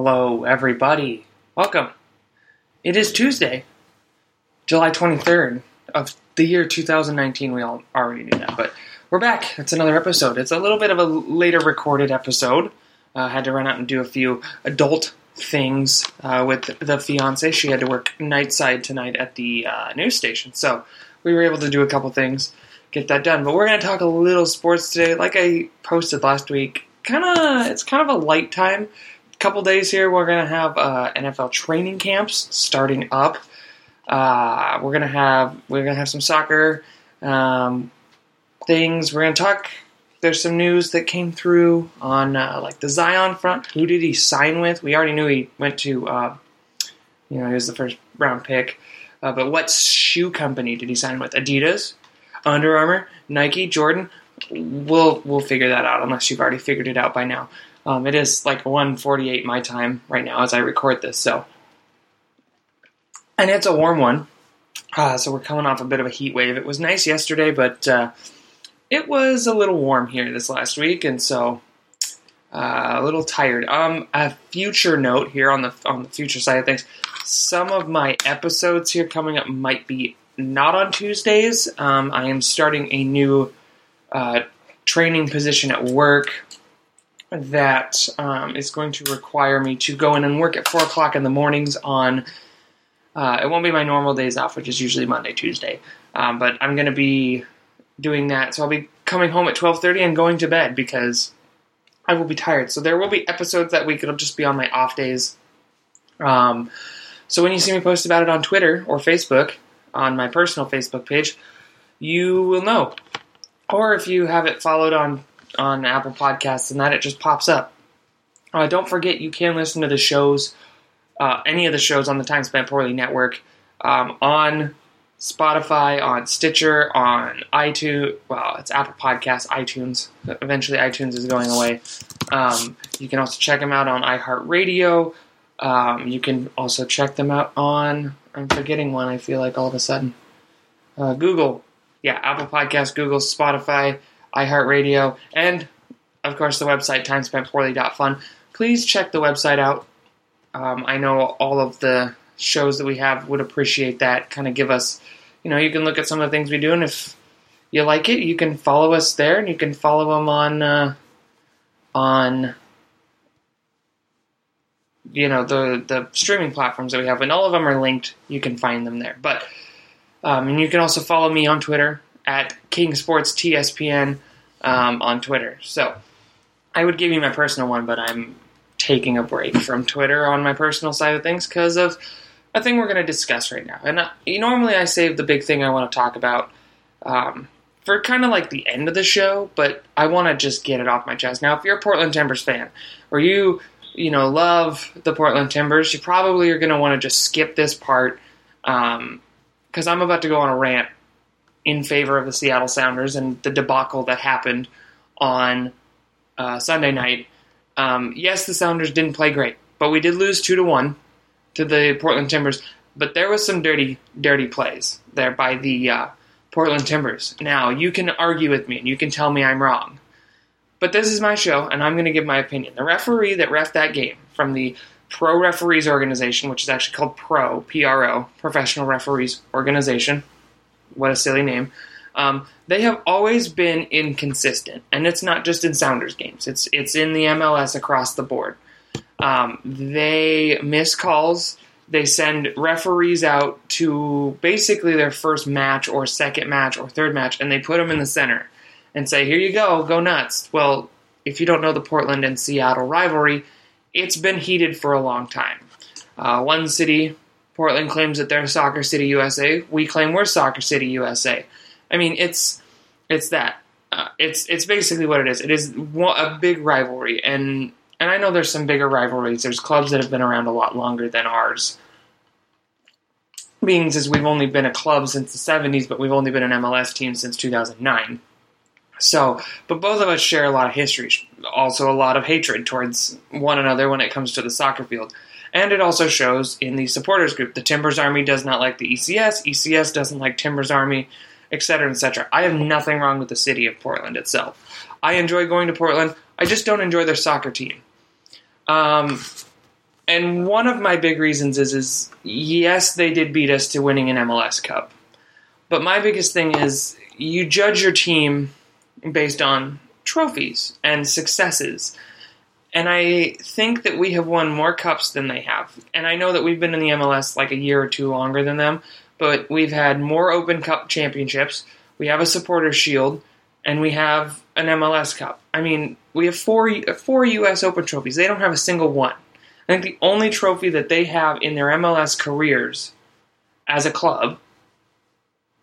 Hello, everybody. Welcome. It is Tuesday, July 23rd of the year 2019. We all already knew that, but we're back. It's another episode. It's a little bit of a later recorded episode. I uh, had to run out and do a few adult things uh, with the fiance. She had to work nightside tonight at the uh, news station, so we were able to do a couple things, get that done. But we're going to talk a little sports today. Like I posted last week, kind of it's kind of a light time. Couple days here, we're going to have uh, NFL training camps starting up. Uh, we're gonna have we're gonna have some soccer um, things. We're gonna talk there's some news that came through on uh, like the Zion front. Who did he sign with? We already knew he went to, uh, you know, he was the first round pick. Uh, but what shoe company did he sign with? Adidas, Under Armour, Nike, Jordan. We'll we'll figure that out unless you've already figured it out by now. Um, it is like 1:48 my time right now as I record this, so and it's a warm one. Uh, so we're coming off a bit of a heat wave. It was nice yesterday, but uh, it was a little warm here this last week, and so uh, a little tired. Um, a future note here on the on the future side of things. Some of my episodes here coming up might be not on Tuesdays. Um, I am starting a new uh, training position at work that um, is going to require me to go in and work at four o'clock in the mornings on. Uh, it won't be my normal days off, which is usually Monday, Tuesday. Um, but I'm going to be doing that. So I'll be coming home at 12:30 and going to bed because I will be tired. So there will be episodes that week. It'll just be on my off days. Um, so when you see me post about it on Twitter or Facebook, on my personal Facebook page, you will know. Or if you have it followed on on Apple Podcasts and that, it just pops up. Uh, don't forget, you can listen to the shows, uh, any of the shows on the Time Spent Poorly Network, um, on Spotify, on Stitcher, on iTunes. Well, it's Apple Podcasts, iTunes. Eventually, iTunes is going away. Um, you can also check them out on iHeartRadio. Um, you can also check them out on. I'm forgetting one. I feel like all of a sudden. Uh, Google, yeah, Apple Podcasts, Google, Spotify, iHeartRadio, and of course the website timespentpoorly.fun. Please check the website out. Um, I know all of the shows that we have would appreciate that. Kind of give us, you know, you can look at some of the things we do, and if you like it, you can follow us there, and you can follow them on uh, on you know the the streaming platforms that we have, and all of them are linked. You can find them there, but um, and you can also follow me on Twitter at King Sports TSPN um, on Twitter. So I would give you my personal one, but I'm taking a break from Twitter on my personal side of things because of a thing we're going to discuss right now. And uh, normally I save the big thing I want to talk about um, for kind of like the end of the show, but I want to just get it off my chest. Now, if you're a Portland Timbers fan or you, you know, love the Portland Timbers, you probably are going to want to just skip this part because um, I'm about to go on a rant in favor of the Seattle Sounders and the debacle that happened on uh, Sunday night. Um, yes, the Sounders didn't play great, but we did lose two to one to the Portland Timbers, but there was some dirty, dirty plays there by the uh, Portland Timbers. Now, you can argue with me and you can tell me I'm wrong, but this is my show and I'm going to give my opinion. The referee that ref that game from the Pro Referees Organization, which is actually called PRO, PRO, Professional Referees Organization. What a silly name. Um, they have always been inconsistent, and it's not just in Sounders games. It's it's in the MLS across the board. Um, they miss calls. They send referees out to basically their first match or second match or third match, and they put them in the center and say, "Here you go, go nuts." Well, if you don't know the Portland and Seattle rivalry, it's been heated for a long time. Uh, one city, Portland claims that they're Soccer City USA. We claim we're Soccer City USA. I mean, it's it's that. Uh, it's it's basically what it is. It is a big rivalry, and and I know there's some bigger rivalries. There's clubs that have been around a lot longer than ours. Being as we've only been a club since the 70s, but we've only been an MLS team since 2009. So, but both of us share a lot of history, also a lot of hatred towards one another when it comes to the soccer field. And it also shows in the supporters group. The Timbers Army does not like the ECS, ECS doesn't like Timbers Army, etc., etc. I have nothing wrong with the city of Portland itself. I enjoy going to Portland. I just don't enjoy their soccer team. Um, and one of my big reasons is is yes, they did beat us to winning an MLS Cup. But my biggest thing is you judge your team based on trophies and successes. And I think that we have won more cups than they have. And I know that we've been in the MLS like a year or two longer than them, but we've had more Open Cup championships. We have a supporter shield, and we have an MLS Cup. I mean, we have four four U.S. Open trophies. They don't have a single one. I think the only trophy that they have in their MLS careers as a club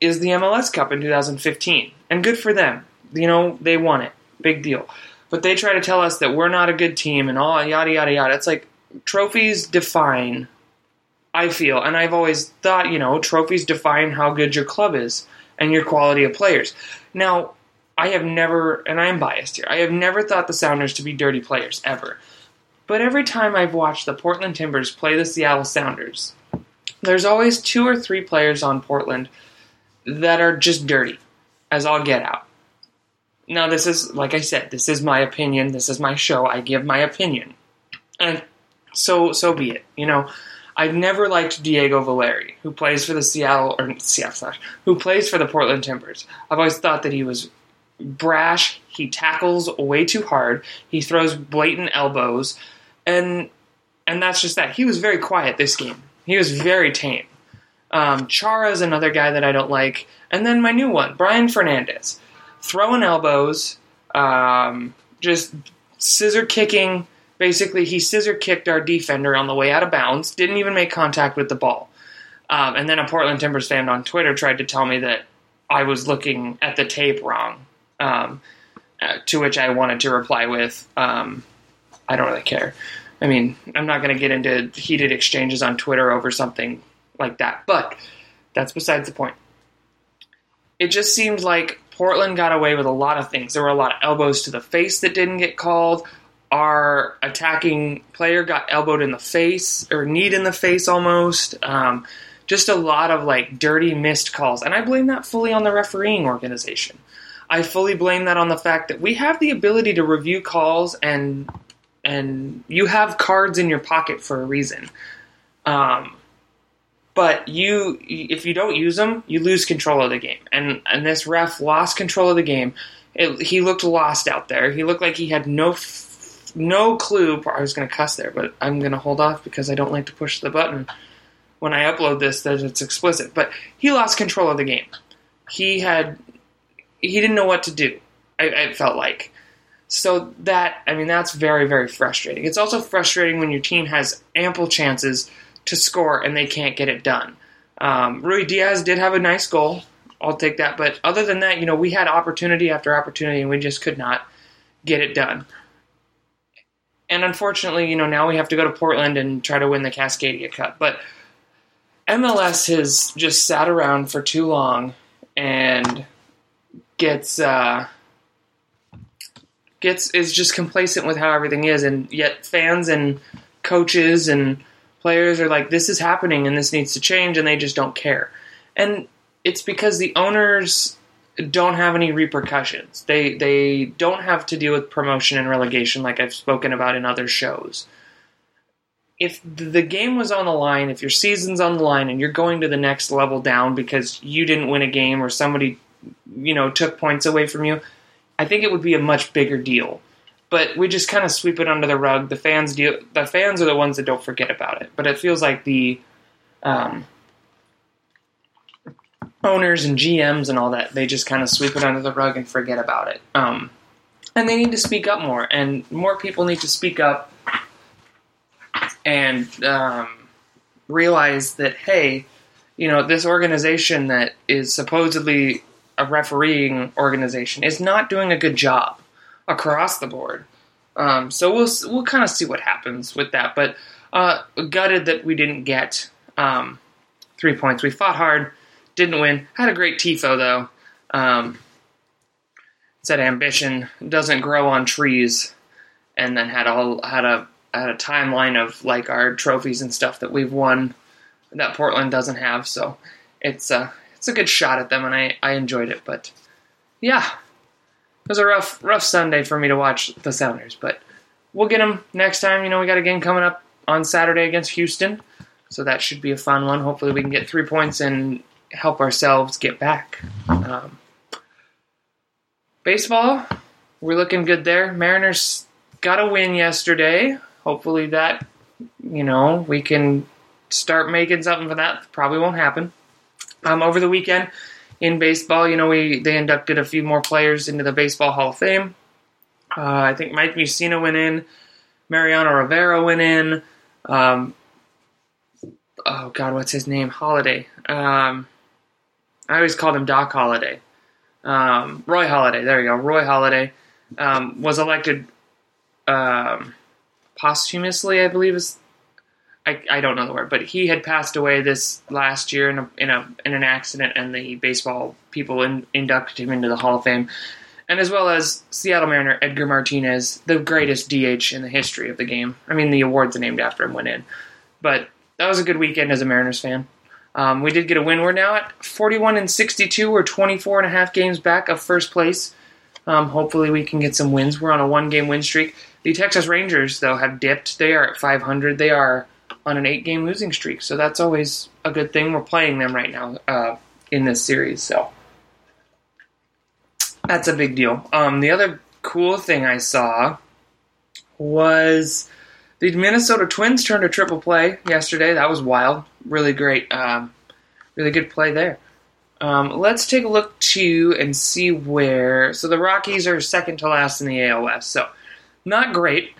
is the MLS Cup in 2015. And good for them. You know, they won it. Big deal. But they try to tell us that we're not a good team and all yada yada yada. It's like trophies define I feel, and I've always thought, you know, trophies define how good your club is and your quality of players. Now, I have never, and I am biased here, I have never thought the Sounders to be dirty players, ever. But every time I've watched the Portland Timbers play the Seattle Sounders, there's always two or three players on Portland that are just dirty, as all get out. Now, this is, like I said, this is my opinion. This is my show. I give my opinion. And so, so be it. You know, I've never liked Diego Valeri, who plays for the Seattle, or Seattle, who plays for the Portland Timbers. I've always thought that he was brash. He tackles way too hard. He throws blatant elbows and and that's just that. He was very quiet this game. He was very tame. Um, Chara is another guy that I don't like, and then my new one, Brian Fernandez, throwing elbows, um, just scissor kicking. Basically, he scissor kicked our defender on the way out of bounds. Didn't even make contact with the ball. Um, and then a Portland Timbers fan on Twitter tried to tell me that I was looking at the tape wrong. Um, uh, to which I wanted to reply with, um, I don't really care. I mean, I'm not going to get into heated exchanges on Twitter over something like that, but that's besides the point. It just seemed like Portland got away with a lot of things. There were a lot of elbows to the face that didn't get called. Our attacking player got elbowed in the face or kneed in the face almost. Um, just a lot of like dirty missed calls, and I blame that fully on the refereeing organization. I fully blame that on the fact that we have the ability to review calls and and you have cards in your pocket for a reason. Um, but you, if you don't use them, you lose control of the game. And and this ref lost control of the game. It, he looked lost out there. He looked like he had no no clue. I was going to cuss there, but I'm going to hold off because I don't like to push the button when I upload this that it's explicit. But he lost control of the game. He had he didn't know what to do. I felt like. So that I mean that's very very frustrating. It's also frustrating when your team has ample chances to score and they can't get it done. Um, Ruidiaz did have a nice goal. I'll take that. But other than that, you know, we had opportunity after opportunity and we just could not get it done. And unfortunately, you know, now we have to go to Portland and try to win the Cascadia Cup. But MLS has just sat around for too long and gets uh, gets is just complacent with how everything is, and yet fans and coaches and players are like, "This is happening and this needs to change," and they just don't care. And it's because the owners don't have any repercussions. They they don't have to deal with promotion and relegation like I've spoken about in other shows. If the game was on the line, if your season's on the line and you're going to the next level down because you didn't win a game or somebody you know took points away from you, I think it would be a much bigger deal. But we just kind of sweep it under the rug. The fans deal. The fans are the ones that don't forget about it. But it feels like the um, owners and GMs and all that they just kind of sweep it under the rug and forget about it. Um, and they need to speak up more, and more people need to speak up and um, realize that hey, you know, this organization that is supposedly a refereeing organization is not doing a good job across the board. Um, so we'll we'll kind of see what happens with that. But uh, gutted that we didn't get um, three points. We fought hard, didn't win. Had a great tifo though. Um, said ambition doesn't grow on trees, and then had all had a had a timeline of like our trophies and stuff that we've won that Portland doesn't have. So it's uh, it's a good shot at them, and I, I enjoyed it. But yeah, it was a rough rough Sunday for me to watch the Sounders, but we'll get them next time. You know, we got a game coming up on Saturday against Houston, so that should be a fun one. Hopefully, we can get three points and help ourselves get back. Um, baseball, we're looking good there. Mariners got a win yesterday. Hopefully, that you know we can start making something for that. Probably won't happen. Um, over the weekend in baseball, you know, we they inducted a few more players into the Baseball Hall of Fame. Uh, I think Mike Mussina went in, Mariano Rivera went in. Um, oh God, what's his name? Halladay. Um, I always called him Doc Halladay. Um, Roy Halladay. There you go. Roy Halladay um, was elected um, posthumously, I believe is. I, I don't know the word, but he had passed away this last year in a in a in an accident, and the baseball people in, inducted him into the Hall of Fame, and as well as Seattle Mariner Edgar Martinez, the greatest DH in the history of the game. I mean, the awards named after him went in, but that was a good weekend as a Mariners fan. Um, we did get a win. We're now at 41 and 62. We're 24 and a half games back of first place. Um, hopefully, we can get some wins. We're on a one game win streak. The Texas Rangers, though, have dipped. They are at 500. They are on an eight game losing streak. So that's always a good thing. We're playing them right now uh, in this series. So that's a big deal. Um, the other cool thing I saw was the Minnesota Twins turned a triple play yesterday. That was wild. Really great. Um, really good play there. Um, let's take a look to and see where. So the Rockies are second to last in the AL West. So not great,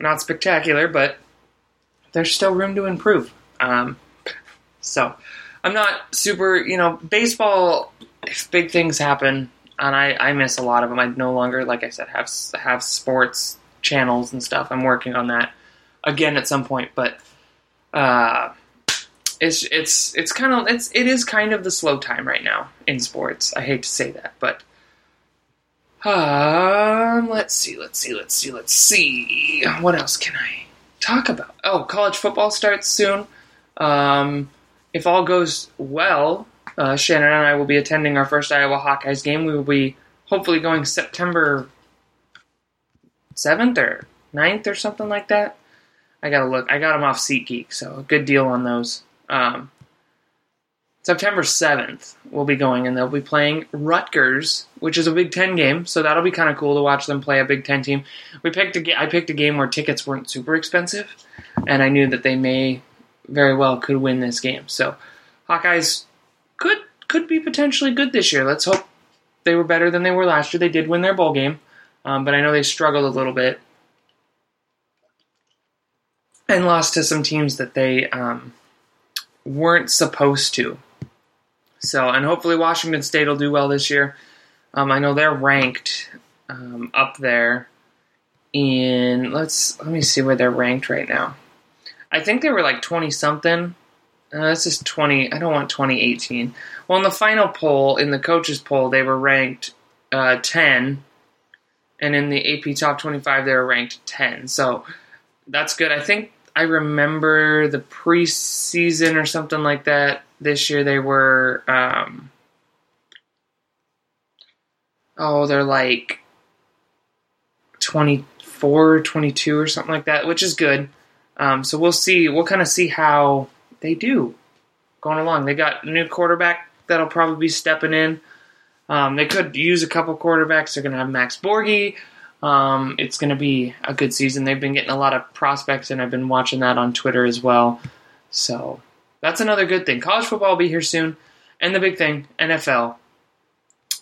not spectacular, but there's still room to improve. Um, so I'm not super, you know, baseball. If big things happen, and I, I miss a lot of them. I no longer, like I said, have have sports channels and stuff. I'm working on that again at some point, but uh, it's it's it's kind of it's it is kind of the slow time right now in sports. I hate to say that, but um, let's see, let's see, let's see, let's see. What else can I talk about? Oh, college football starts soon. Um, if all goes well, uh, Shannon and I will be attending our first Iowa Hawkeyes game. We will be hopefully going September 7th or 9th or something like that. I gotta look. I got them off SeatGeek, so a good deal on those. Um, September 7th, we'll be going and they'll be playing Rutgers, which is a Big Ten game, so that'll be kind of cool to watch them play a Big Ten team. We picked a ga- I picked a game where tickets weren't super expensive, and I knew that they may very well could win this game. So Hawkeyes could could be potentially good this year. Let's hope they were better than they were last year. They did win their bowl game, um, but I know they struggled a little bit and lost to some teams that they um, weren't supposed to. So, and hopefully Washington State will do well this year. Um, I know they're ranked um, up there in let's let me see where they're ranked right now. I think they were like twenty something. Uh, this is twenty. I don't want twenty eighteen. Well, in the final poll, in the coaches poll, they were ranked uh, ten, and in the AP top twenty five, they were ranked ten. So that's good. I think I remember the preseason or something like that. This year they were, um, oh, they're like 24, 22 or something like that, which is good. Um, so we'll see. We'll kind of see how they do going along. They got a new quarterback that'll probably be stepping in. Um, they could use a couple quarterbacks. They're going to have Max Borghi. Um, it's going to be a good season. They've been getting a lot of prospects, and I've been watching that on Twitter as well. So that's another good thing. College football will be here soon. And the big thing, NFL.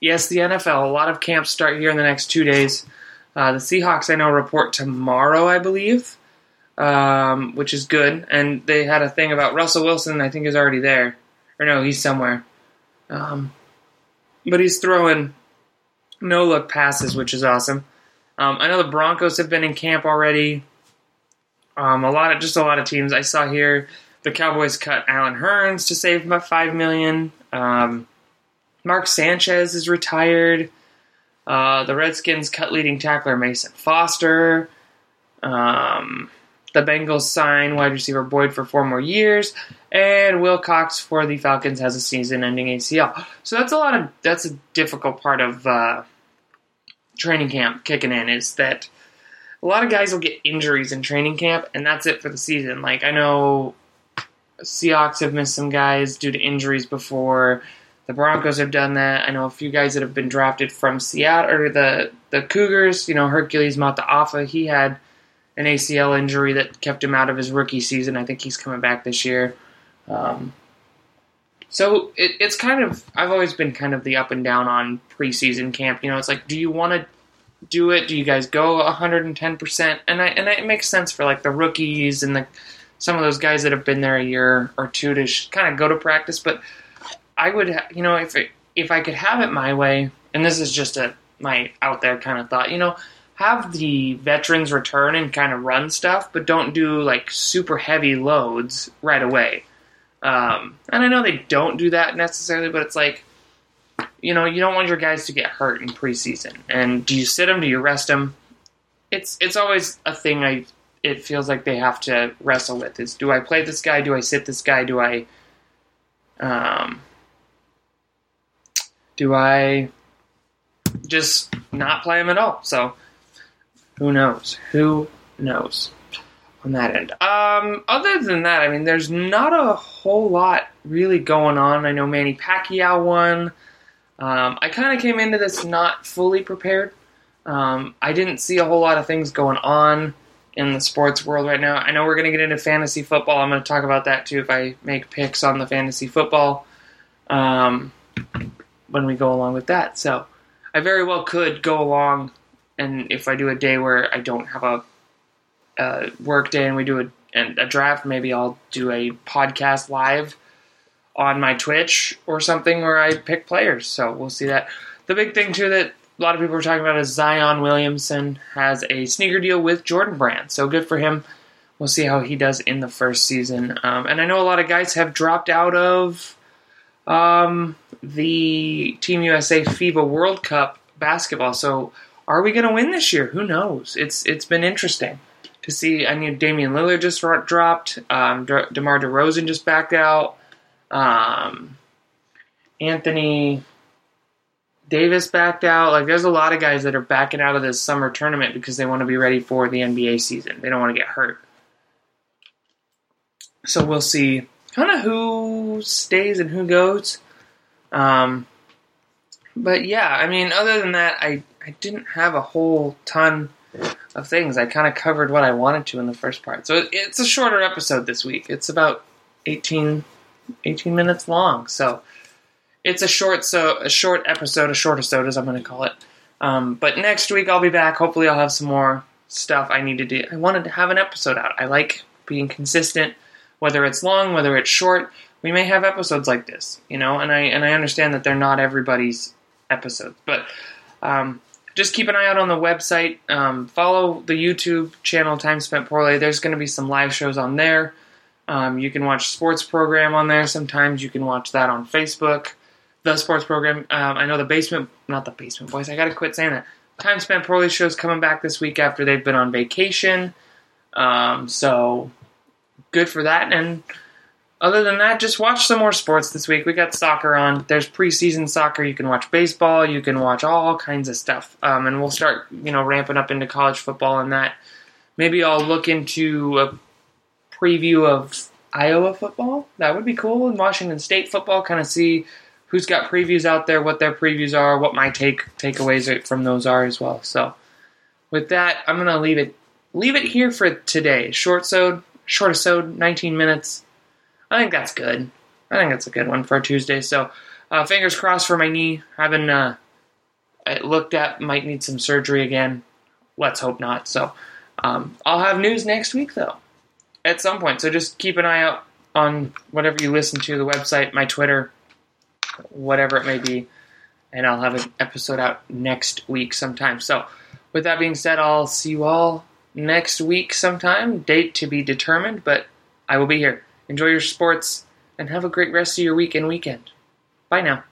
Yes, the NFL. A lot of camps start here in the next two days. Uh, the Seahawks, I know, report tomorrow, I believe, um, which is good. And they had a thing about Russell Wilson, I think, is already there. Or no, he's somewhere. Um, but he's throwing no look passes, which is awesome. Um, I know the Broncos have been in camp already. Um, a lot of just a lot of teams. I saw here the Cowboys cut Allen Hurns to save about five million. Um, Mark Sanchez is retired. Uh, the Redskins cut leading tackler Mason Foster. Um, the Bengals sign wide receiver Boyd for four more years, and Will Cox for the Falcons has a season-ending ACL. So that's a lot of that's a difficult part of uh, training camp kicking in is that a lot of guys will get injuries in training camp, and that's it for the season. Like I know Seahawks have missed some guys due to injuries before. The Broncos have done that. I know a few guys that have been drafted from Seattle or the the Cougars. You know, Hercules Mataafa. He had an ACL injury that kept him out of his rookie season. I think he's coming back this year. Um, so it, it's kind of I've always been kind of the up and down on preseason camp. You know, it's like, do you want to do it? Do you guys go 110 percent? And I and it makes sense for like the rookies and the some of those guys that have been there a year or two to kind of go to practice. But I would, you know, if it, if I could have it my way, and this is just a my out there kind of thought, you know, have the veterans return and kind of run stuff, but don't do like super heavy loads right away. Um, and I know they don't do that necessarily, but it's like, you know, you don't want your guys to get hurt in preseason. And do you sit them? Do you rest them? It's it's always a thing. I it feels like they have to wrestle with is do I play this guy? Do I sit this guy? Do I um, do I just not play him at all? So who knows? Who knows on that end? Um, other than that, I mean, there's not a whole lot really going on. I know Manny Pacquiao won. Um, I kind of came into this not fully prepared. Um, I didn't see a whole lot of things going on in the sports world right now. I know we're going to get into fantasy football. I'm going to talk about that too if I make picks on the fantasy football um, when we go along with that. So I very well could go along, and if I do a day where I don't have a, a work day and we do a, a draft, maybe I'll do a podcast live on my Twitch or something where I pick players. So we'll see that. The big thing too that a lot of people are talking about is Zion Williamson has a sneaker deal with Jordan Brand. So good for him. We'll see how he does in the first season. Um, and I know a lot of guys have dropped out of um, the Team USA FIBA World Cup basketball. So are we going to win this year? Who knows? It's it's been interesting to see. I mean, Damian Lillard just dropped. Um, De- DeMar DeRozan just backed out. Um, Anthony Davis backed out. Like, there's a lot of guys that are backing out of this summer tournament because they want to be ready for the NBA season. They don't want to get hurt. So we'll see kind of who stays and who goes. Um, but yeah, I mean, other than that, I, I didn't have a whole ton of things. I kind of covered what I wanted to in the first part. So it's a shorter episode this week. It's about 18, 18 minutes long. So it's a short so a short episode, a short episode as I'm going to call it. Um, but next week I'll be back. Hopefully I'll have some more stuff I need to do. I wanted to have an episode out. I like being consistent, whether it's long, whether it's short. We may have episodes like this, you know, and I and I understand that they're not everybody's episodes, but um, just keep an eye out on the website. Um, follow the YouTube channel Time Spent Poorly. There's going to be some live shows on there. Um, you can watch sports program on there. Sometimes you can watch that on Facebook the sports program. Um, I know the basement, not the basement boys. I got to quit saying that. Time spent poorly shows coming back this week after they've been on vacation. Um, so good for that. And other than that, just watch some more sports this week. We got soccer on. There's preseason soccer. You can watch baseball. You can watch all kinds of stuff. Um, and we'll start, you know, ramping up into college football and that. Maybe I'll look into a preview of Iowa football. That would be cool. And Washington State football, kind of see who's got previews out there, what their previews are, what my take takeaways from those are as well. So with that, I'm gonna leave it leave it here for today. Short sode, short episode, 19 minutes. I think that's good. I think that's a good one for Tuesday. So uh, fingers crossed for my knee. Haven't uh, looked at. Might need some surgery again. Let's hope not. So um, I'll have news next week though, at some point. So just keep an eye out on whatever you listen to, the website, my Twitter, whatever it may be. And I'll have an episode out next week sometime. So, with that being said, I'll see you all next week sometime. Date to be determined, but I will be here. Enjoy your sports and have a great rest of your week and weekend. Bye now.